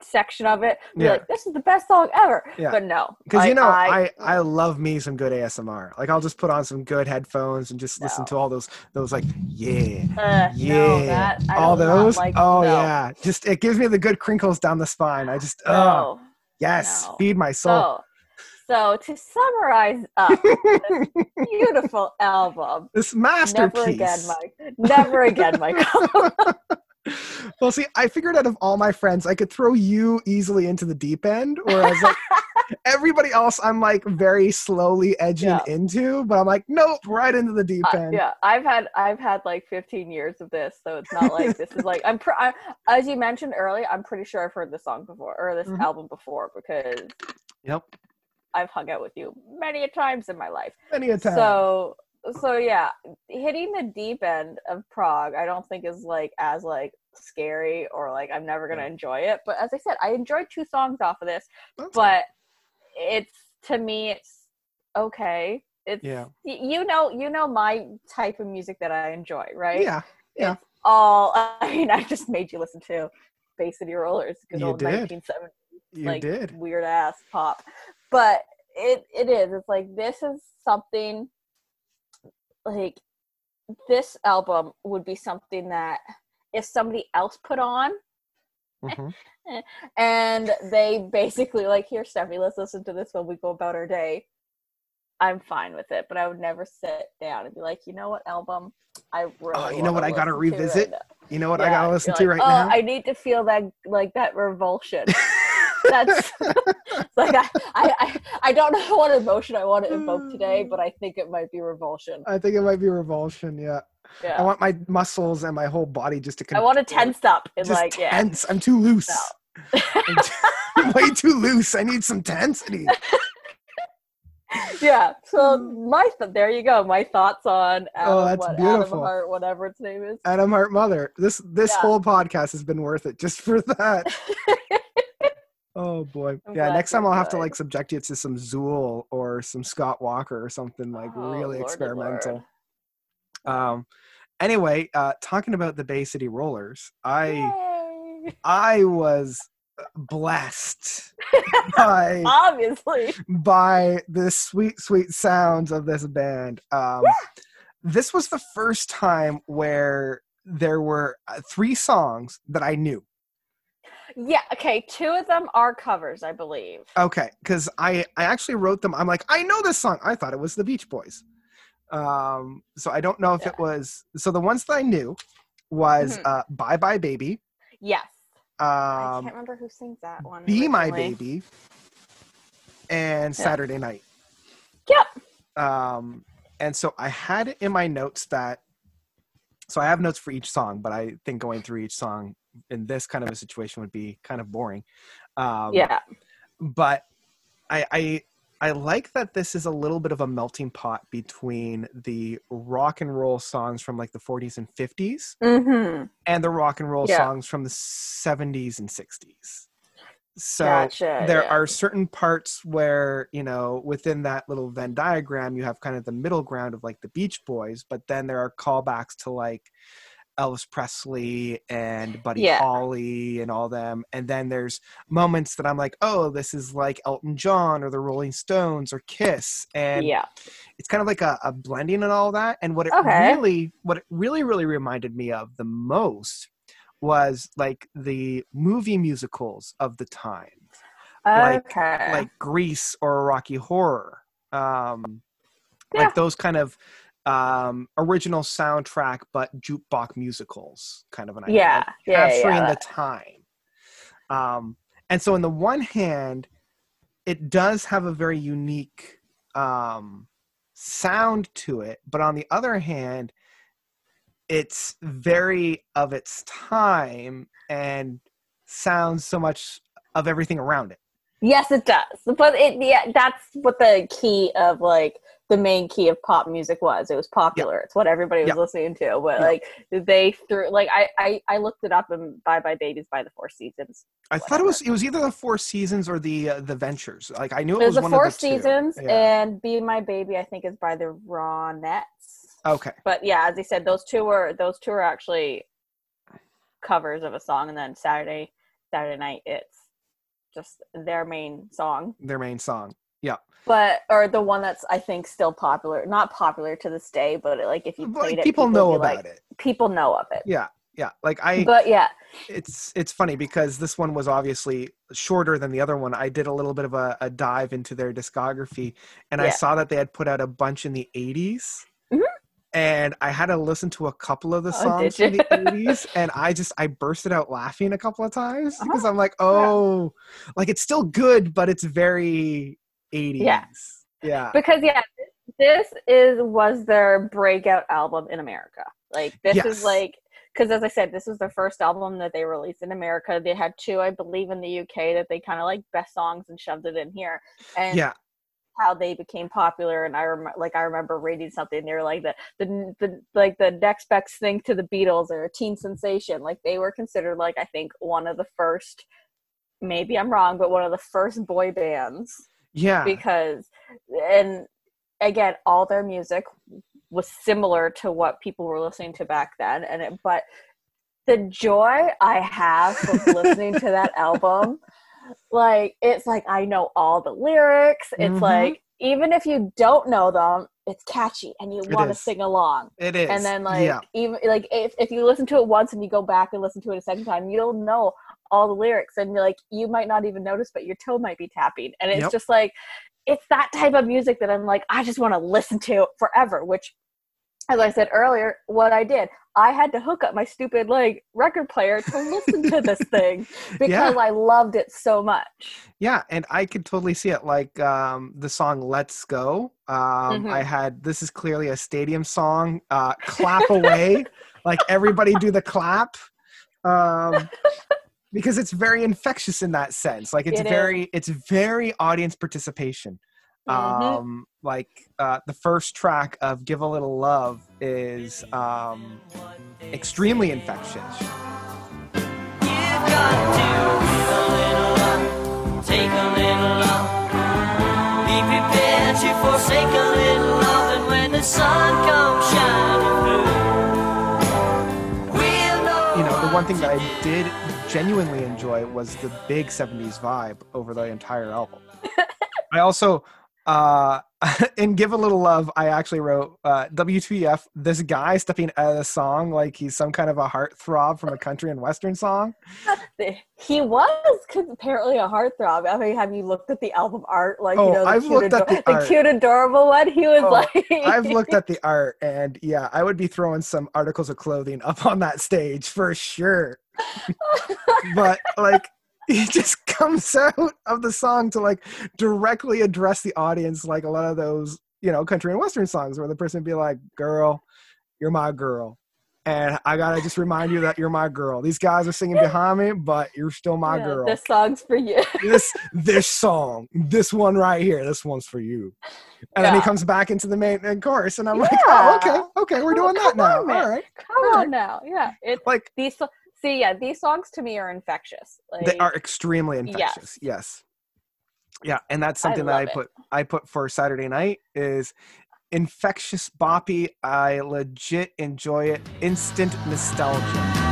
Speaker 3: section of it
Speaker 1: Yeah.
Speaker 3: like, "This is the best song ever."
Speaker 1: Yeah.
Speaker 3: But no,
Speaker 1: Because you know, I, I love me some good ASMR. Like I'll just put on some good headphones and just listen to all those those like yeah,
Speaker 3: uh,
Speaker 1: yeah,
Speaker 3: no, that,
Speaker 1: all those.
Speaker 3: Like,
Speaker 1: oh
Speaker 3: no,
Speaker 1: yeah, just it gives me the good crinkles down the spine. I just oh
Speaker 3: No.
Speaker 1: yes,
Speaker 3: no.
Speaker 1: feed my soul.
Speaker 3: So, so to summarize up this beautiful album,
Speaker 1: this masterpiece.
Speaker 3: never again, Mike. Never again, Michael.
Speaker 1: well, see, I figured out of all my friends, I could throw you easily into the deep end, whereas like everybody else, I'm like very slowly edging
Speaker 3: Yeah.
Speaker 1: into. But I'm like, nope, right into the deep
Speaker 3: Uh,
Speaker 1: end.
Speaker 3: yeah, I've had I've had like 15 years of this, so it's not like this is like I'm, pr- I, as you mentioned earlier. I'm pretty sure I've heard this song before or this
Speaker 1: Mhm.
Speaker 3: album before because
Speaker 1: Yep,
Speaker 3: I've hung out with you many a times in my life.
Speaker 1: many a time.
Speaker 3: So so yeah, hitting the deep end of prog, I don't think is like as like scary or like I'm never gonna
Speaker 1: Yeah.
Speaker 3: enjoy it. But as I said, I enjoyed two songs off of this,
Speaker 1: That's
Speaker 3: but it's to me it's okay. It's
Speaker 1: Yeah.
Speaker 3: y- you know you know my type of music that I enjoy, right?
Speaker 1: yeah, yeah.
Speaker 3: It's all I mean, I just made you listen to Bay City Rollers, good
Speaker 1: You
Speaker 3: old. 1970
Speaker 1: you
Speaker 3: like
Speaker 1: did.
Speaker 3: weird ass pop. But it it is. It's like this is something like this album would be something that if somebody else put on
Speaker 1: Mhm.
Speaker 3: and they basically like here Stephanie, let's listen to this when we go about our day. I'm fine with it, but I would never sit down and be like, you know what album? I really
Speaker 1: Oh, you know what I gotta
Speaker 3: to right
Speaker 1: revisit. You know what I gotta listen to
Speaker 3: like,
Speaker 1: right
Speaker 3: oh,
Speaker 1: now?
Speaker 3: I need to feel that like that revulsion. That's like I, I, I, don't know what emotion I want to evoke today, mm. but I think it might be revulsion.
Speaker 1: I think it might be revulsion. Yeah.
Speaker 3: Yeah.
Speaker 1: I want my muscles and my whole body just to.
Speaker 3: I want to tense up and
Speaker 1: Just
Speaker 3: like yeah.
Speaker 1: tense. I'm too loose.
Speaker 3: No.
Speaker 1: I'm way too loose. I need some tensity.
Speaker 3: yeah. So mm. my th- there you go. My thoughts on oh, Adam,
Speaker 1: Oh, that's
Speaker 3: what,
Speaker 1: beautiful.
Speaker 3: Atom Heart, whatever its name is.
Speaker 1: Atom Heart Mother. This this
Speaker 3: Yeah.
Speaker 1: whole podcast has been worth it just for that. Oh boy.
Speaker 3: I'm
Speaker 1: yeah, next time I'll have to like subject you to some Zool or some Scott Walker or something like
Speaker 3: Oh,
Speaker 1: really
Speaker 3: Lordy
Speaker 1: experimental.
Speaker 3: Lord.
Speaker 1: Um anyway, uh talking about the Bay City Rollers, I
Speaker 3: Yay.
Speaker 1: I was blessed by
Speaker 3: Obviously.
Speaker 1: by the sweet sweet sounds of this band. Um this was the first time where there were uh, three songs that I knew.
Speaker 3: Yeah. Okay. Two of them are covers, I believe.
Speaker 1: Okay, because I I actually wrote them. I'm like, I know this song. I thought it was the Beach Boys. Um, so I don't know if it was. So the ones that I knew was
Speaker 3: Mhm.
Speaker 1: uh, Bye Bye Baby,
Speaker 3: Yes. I
Speaker 1: um,
Speaker 3: can't remember who sings that one.
Speaker 1: Be My. Baby, and
Speaker 3: Yeah.
Speaker 1: Saturday Night.
Speaker 3: Yep.
Speaker 1: Um, and so I had in my notes that. So I have notes for each song, but I think going through each song in this kind of a situation would be kind of boring. Um,
Speaker 3: Yeah.
Speaker 1: but I, I I like that this is a little bit of a melting pot between the rock and roll songs from like the 40s and 50s
Speaker 3: Mm-hmm.
Speaker 1: and the rock and roll
Speaker 3: Yeah.
Speaker 1: songs from the 70s and 60s. So
Speaker 3: Gotcha,
Speaker 1: there
Speaker 3: yeah.
Speaker 1: are certain parts where, you know, within that little Venn diagram, you have kind of the middle ground of like the Beach Boys, but then there are callbacks to like Elvis Presley and Buddy
Speaker 3: Yeah.
Speaker 1: Holly and all them. And then there's moments that I'm like, oh, this is like Elton John or the Rolling Stones or Kiss. And
Speaker 3: yeah.
Speaker 1: it's kind of like a, a blending and all that. And what it
Speaker 3: Okay.
Speaker 1: really, what it really, really reminded me of the most was like the movie musicals of the time, Like-
Speaker 3: okay.
Speaker 1: like Grease or Rocky Horror, um,
Speaker 3: Yeah.
Speaker 1: like those kind of um, original soundtrack but jukebox musicals, kind of an idea.
Speaker 3: yeah.
Speaker 1: like
Speaker 3: Yeah. Yeah.
Speaker 1: capturing
Speaker 3: yeah.
Speaker 1: the time. Um, and so, on the one hand, it does have a very unique um, sound to it, but on the other hand, it's very of its time and sounds so much of everything around it.
Speaker 3: Yes, it does. But it yeah, that's what the key of like the main key of pop music was. It was popular. It's what everybody was
Speaker 1: Yeah.
Speaker 3: listening to. But
Speaker 1: Yeah.
Speaker 3: like they threw like I, I I looked it up and Bye Bye Babies by the Four Seasons.
Speaker 1: I thought it was it was either the Four Seasons or the uh, the Ventures. Like I knew it,
Speaker 3: It was the
Speaker 1: one
Speaker 3: Four
Speaker 1: of the.
Speaker 3: Seasons
Speaker 1: Yeah.
Speaker 3: and Be My Baby I think is by the Ronettes.
Speaker 1: Okay.
Speaker 3: But yeah, as I said, those two were those two are actually covers of a song and then Saturday Saturday night it's just their main song.
Speaker 1: Their main song.
Speaker 3: But or the one that's I think still popular, not popular to this day, but like if you played
Speaker 1: like,
Speaker 3: it,
Speaker 1: people know about
Speaker 3: like,
Speaker 1: it.
Speaker 3: People know of it.
Speaker 1: Yeah. Yeah. Like I
Speaker 3: But yeah,
Speaker 1: it's it's funny because this one was obviously shorter than the other one. I did a little bit of a, a dive into their discography and I saw that they had put out a bunch in the 80s.
Speaker 3: Mhm.
Speaker 1: And I had to listen to a couple of the
Speaker 3: Oh,
Speaker 1: songs
Speaker 3: did
Speaker 1: from the 80s and I just I bursted out laughing a couple of times
Speaker 3: Uh-huh.
Speaker 1: because I'm like, "Oh, like it's still good, but it's very 80s."
Speaker 3: Yeah.
Speaker 1: Yeah.
Speaker 3: because yeah, this is was their breakout album in America. Like this
Speaker 1: Yes.
Speaker 3: is like because as I said, this was their first album that they released in America. They had two, I believe, in the UK that they kind of like best songs and shoved it in here. And
Speaker 1: Yeah.
Speaker 3: how they became popular and i remember like i remember reading something they were like the, the the like the next best thing to the beatles or a teen sensation like they were considered like i think one of the first maybe i'm wrong but one of the first boy bands
Speaker 1: Yeah.
Speaker 3: because and again all their music was similar to what people were listening to back then and it but the joy i have from listening to that album like it's like i know all the lyrics it's
Speaker 1: Mhm.
Speaker 3: like even if you don't know them it's catchy and you want to sing along
Speaker 1: It is.
Speaker 3: and then like
Speaker 1: yeah.
Speaker 3: even like if, if you listen to it once and you go back and listen to it a second time you'll know all the lyrics and you're like you might not even notice but your toe might be tapping and it's
Speaker 1: Yep.
Speaker 3: just like it's that type of music that i'm like i just want to listen to forever which as i said earlier what i did i had to hook up my stupid like record player to listen to this thing because i loved it so much
Speaker 1: Yeah, and I could totally see it. Like um, the song "Let's Go." Um,
Speaker 3: Mhm.
Speaker 1: I had this is clearly a stadium song. Uh, clap away, like everybody do the clap, um, because it's very infectious in that sense. Like it's
Speaker 3: It is.
Speaker 1: very, it's very audience participation.
Speaker 3: Mhm.
Speaker 1: Um, like uh, the first track of "Give a Little Love" is um, extremely infectious.
Speaker 2: You've got to give a little love, take a little love. Be prepared to forsake a little love, and when the sun comes shining through, we'll know.
Speaker 1: the one thing that I did genuinely enjoy was the big 70s vibe over the entire album. I also, uh, in Give a Little Love, I actually wrote uh, WTF, this guy stepping out of the song like he's some kind of a heartthrob from a country and western song.
Speaker 3: he was apparently a heartthrob. I mean, have you looked at the album art? Like,
Speaker 1: Oh,
Speaker 3: you know,
Speaker 1: I've looked at
Speaker 3: ado-
Speaker 1: the art.
Speaker 3: cute, adorable one. He was
Speaker 1: Oh,
Speaker 3: like,
Speaker 1: I've looked at the art and yeah, I would be throwing some articles of clothing up on that stage for sure. but like he just comes out of the song to like directly address the audience like a lot of those, you know, country and western songs where the person would be like, Girl, you're my girl. And I gotta just remind you that you're my girl. These guys are singing behind me, but you're still my
Speaker 3: Yeah,
Speaker 1: girl.
Speaker 3: This song's for you.
Speaker 1: this this song, this one right here, this one's for you. And then he comes back into the main uh, chorus, and I'm like, oh, okay, okay, we're doing that now.
Speaker 3: on.
Speaker 1: All right,
Speaker 3: Come
Speaker 1: All right.
Speaker 3: on now. Yeah. It
Speaker 1: like
Speaker 3: these see, yeah, these songs to me are infectious. Like
Speaker 1: they are extremely infectious. Yes. Yeah, and that's
Speaker 3: I
Speaker 1: something that I
Speaker 3: love it.
Speaker 1: put I put for Saturday night is infectious boppy. I legit enjoy it. Instant nostalgia.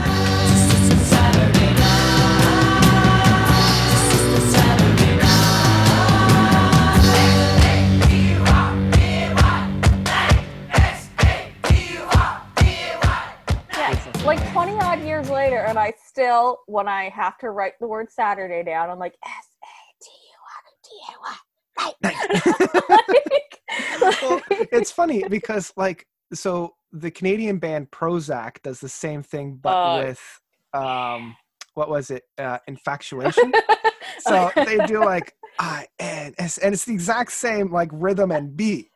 Speaker 3: Still, when I have to write the word Saturday down, I'm like, S A T U R D A Y.
Speaker 1: well, it's funny because like so the Canadian band Prozzäk does the same thing but
Speaker 3: Uh,
Speaker 1: with um what was it uh infatuation? So they do like I N S and it's the exact same like rhythm and beat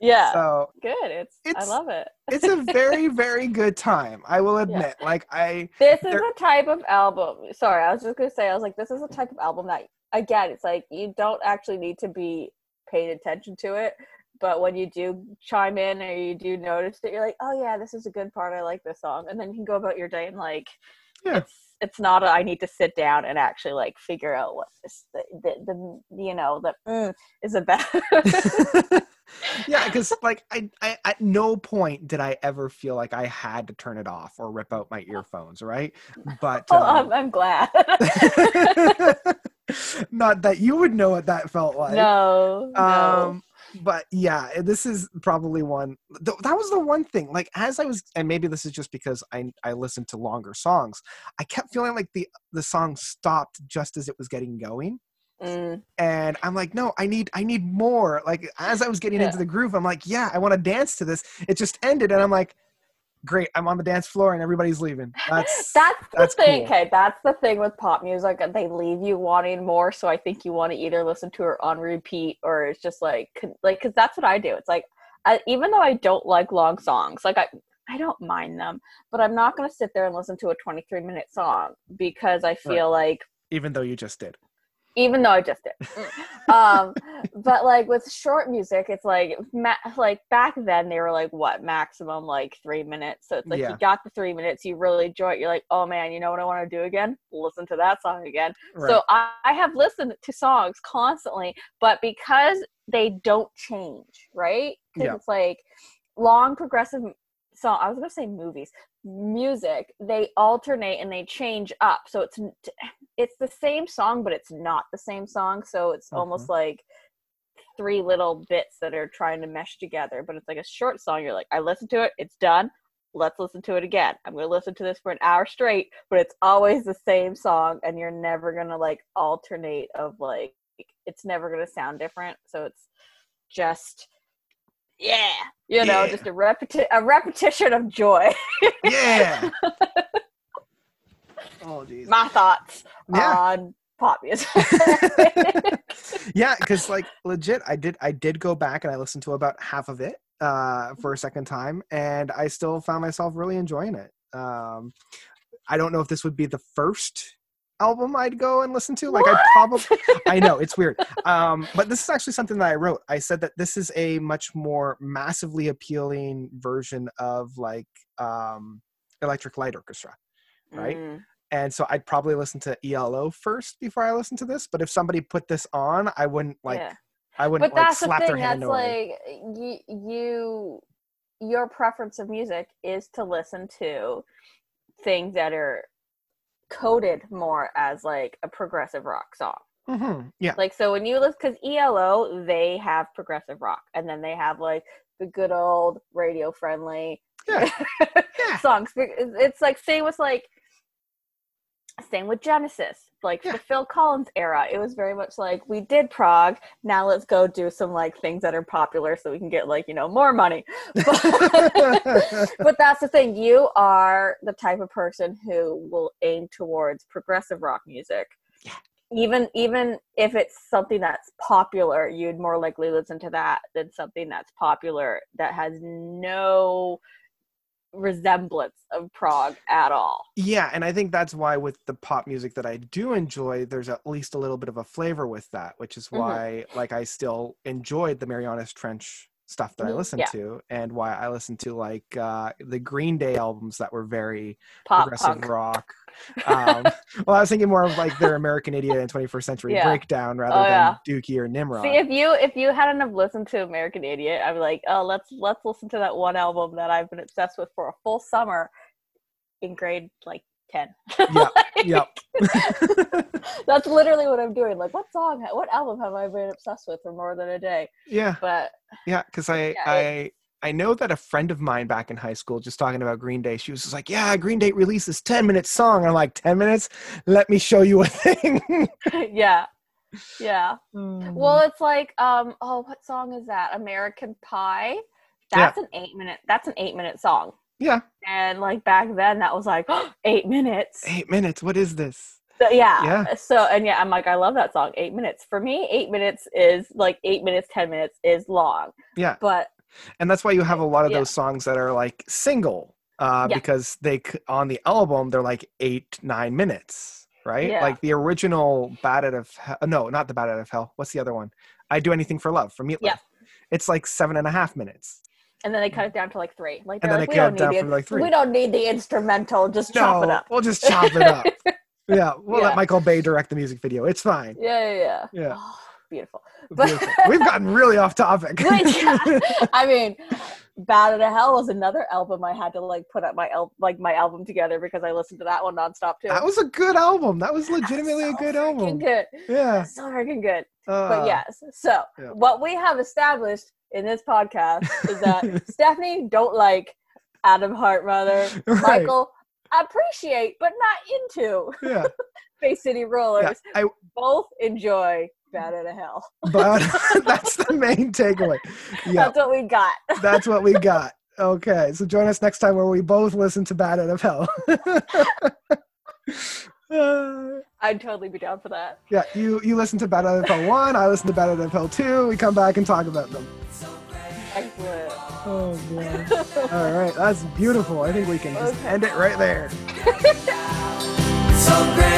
Speaker 3: Yeah.
Speaker 1: So
Speaker 3: Good. It's, I love it.
Speaker 1: it's a very, very good time. I will admit. Like I
Speaker 3: This is a type of album. Sorry, I was just gonna say. I was like, this is a type of album that, again, it's like you don't actually need to be paying attention to it, but when you do chime in or you do notice it, you're like, oh yeah, this is a good part. I like this song, and then you can go about your day and like,
Speaker 1: Yeah.
Speaker 3: it's it's not. A, I need to sit down and actually like figure out what this the the, the you know the mm, is about.
Speaker 1: yeah, because like I, I at no point did I ever feel like I had to turn it off or rip out my earphones, right? But
Speaker 3: oh,
Speaker 1: um,
Speaker 3: I'm, I'm glad.
Speaker 1: not that you would know what that felt like.
Speaker 3: no, no.
Speaker 1: um but yeah this is probably one th- that was the one thing like as i was and maybe this is just because i i listened to longer songs i kept feeling like the the song stopped just as it was getting going
Speaker 3: Mm.
Speaker 1: and i'm like no i need i need more like as i was getting
Speaker 3: Yeah.
Speaker 1: into the groove i'm like yeah i want to dance to this it just ended and i'm like great i'm on the dance floor and everybody's leaving that's
Speaker 3: that's the
Speaker 1: that's
Speaker 3: thing.
Speaker 1: cool.
Speaker 3: Okay, that's the thing with pop music. They leave you wanting more. So I think you want to either listen to it on repeat or it's just like, like, because that's what I do. It's like, I, even though I don't like long songs, like I, I don't mind them, but I'm not going to sit there and listen to a 23 minute song because I feel like
Speaker 1: even though you just did
Speaker 3: even though I just did. um, but like with short music, it's like ma- like back then they were like what maximum like three minutes. So it's like
Speaker 1: Yeah.
Speaker 3: you got the three minutes, you really enjoy it. You're like, oh man, you know what I want to do again? Listen to that song again.
Speaker 1: right.
Speaker 3: So I, I have listened to songs constantly, but because they don't change, right? Because
Speaker 1: Yeah.
Speaker 3: it's like long progressive song. I was gonna say movies, music. They alternate and they change up, so it's it's the same song, but it's not the same song. So it's almost mm-hmm. like three little bits that are trying to mesh together. But it's like a short song. You're like, I listened to it, it's done. Let's listen to it again. I'm gonna listen to this for an hour straight, but it's always the same song, and you're never gonna like alternate of like it's never gonna sound different. So it's just yeah, you know,
Speaker 1: Yeah.
Speaker 3: just a repeti- a repetition of joy.
Speaker 1: yeah oh geez
Speaker 3: My thoughts
Speaker 1: yeah
Speaker 3: on pop music.
Speaker 1: yeah because like legit i did i did go back and i listened to about half of it uh for a second time and i still found myself really enjoying it um i don't know if this would be the first album i'd go and listen to like i probably i know it's weird um but this is actually something that i wrote i said that this is a much more massively appealing version of like um electric light orchestra right?
Speaker 3: Mm.
Speaker 1: and so I'd probably listen to ELO first before I listen to this. But if somebody put this on, I wouldn't like
Speaker 3: yeah.
Speaker 1: I wouldn't
Speaker 3: but
Speaker 1: like
Speaker 3: that's the
Speaker 1: slap their
Speaker 3: thing that's like you you your preference of music is to listen to things that are coded more as like a progressive rock song
Speaker 1: Mhm, Yeah,
Speaker 3: like so when you listen because elo they have progressive rock and then they have like the good old radio friendly
Speaker 1: Yeah. Yeah.
Speaker 3: songs It's- it's like same with like same with genesis like
Speaker 1: Yeah.
Speaker 3: the phil collins era it was very much like we did prog now let's go do some like things that are popular so we can get like you know more money. But, but that's the thing you are the type of person who will aim towards progressive rock music. Even even if it's something that's popular you'd more likely listen to that than something that's popular that has no resemblance of prog at all
Speaker 1: yeah, and I think that's why with the pop music that I do enjoy, there's at least a little bit of a flavor with that, which is
Speaker 3: Mhm.
Speaker 1: why like I still enjoyed the Marianas Trench stuff that I
Speaker 3: Mhm,
Speaker 1: listened
Speaker 3: yeah.
Speaker 1: to, and why I listened to like uh, the Green Day albums that were very
Speaker 3: pop
Speaker 1: progressive
Speaker 3: punk
Speaker 1: rock. Um, well, I was thinking more of like their American Idiot and 21st Century
Speaker 3: Yeah.
Speaker 1: Breakdown rather
Speaker 3: Oh,
Speaker 1: than
Speaker 3: yeah.
Speaker 1: Dookie or Nimrod.
Speaker 3: see if you if you hadn't have listened to american idiot i'd be like oh let's let's listen to that one album that i've been obsessed with for a full summer in grade like 10
Speaker 1: Yep, yep.
Speaker 3: that's literally what i'm doing like what song what album have i been obsessed with for more than a day
Speaker 1: yeah,
Speaker 3: but
Speaker 1: yeah. Because I,
Speaker 3: Yeah,
Speaker 1: I, I know that a friend of mine back in high school, just talking about Green Day, she was just like, "Yeah, Green Day released this 10 minute song." I'm like, "10 minutes? Let me show you a thing."
Speaker 3: yeah yeah
Speaker 1: Mm-hmm.
Speaker 3: Well, it's like, um, oh, what song is that? American Pie. That's an eight minute. That's an eight minute song.
Speaker 1: Yeah,
Speaker 3: And like back then, that was like eight minutes.
Speaker 1: eight minutes. What is this?
Speaker 3: So, yeah.
Speaker 1: Yeah.
Speaker 3: So and yeah, I'm like, I love that song. Eight minutes for me. Eight minutes is like eight minutes. Ten minutes is long.
Speaker 1: Yeah.
Speaker 3: But
Speaker 1: and that's why you have a lot of
Speaker 3: Yeah.
Speaker 1: those songs that are like single uh
Speaker 3: Yeah.
Speaker 1: because they on the album they're like eight nine minutes right like the original bat out of hell no not the bat out of hell what's the other one i do anything for love from meatloaf
Speaker 3: Yeah.
Speaker 1: it's like seven and a half minutes
Speaker 3: And then they mm. cut it down to like three. Like
Speaker 1: And then
Speaker 3: like, we
Speaker 1: cut
Speaker 3: don't
Speaker 1: down
Speaker 3: need the
Speaker 1: like, three.
Speaker 3: we don't need the instrumental. Just chop it up.
Speaker 1: we'll just chop it up yeah we'll
Speaker 3: Yeah.
Speaker 1: let michael bay direct the music video it's fine
Speaker 3: Yeah, yeah, yeah.
Speaker 1: Yeah.
Speaker 3: Oh, beautiful. But-
Speaker 1: Beautiful. we've gotten really off topic
Speaker 3: I mean, Bad to Hell was another album I had to like put up my el- like my album together because I listened to that one nonstop too.
Speaker 1: that was a good album that was legitimately a good album
Speaker 3: Good.
Speaker 1: yeah
Speaker 3: So freaking good.
Speaker 1: uh,
Speaker 3: But yes, so
Speaker 1: yeah.
Speaker 3: what we have established in this podcast is that Stephanie don't like Atom Heart Mother.
Speaker 1: Right.
Speaker 3: Michael appreciate but not into
Speaker 1: yeah
Speaker 3: Bay City Rollers.
Speaker 1: yeah i
Speaker 3: Both enjoy Bat out of Hell.
Speaker 1: but that's the main takeaway. Yeah,
Speaker 3: That's what we got.
Speaker 1: that's what we got. Okay, so join us next time where we both listen to Bat Out of Hell. Uh,
Speaker 3: I'd totally be down for that.
Speaker 1: yeah, you you listen to Bat Out of Hell one, I listen to Bat Out of Hell two. We come back and talk about them.
Speaker 3: Excellent.
Speaker 1: Oh boy! All right, that's beautiful. I think we can just
Speaker 3: Okay.
Speaker 1: end it right there.
Speaker 2: so great.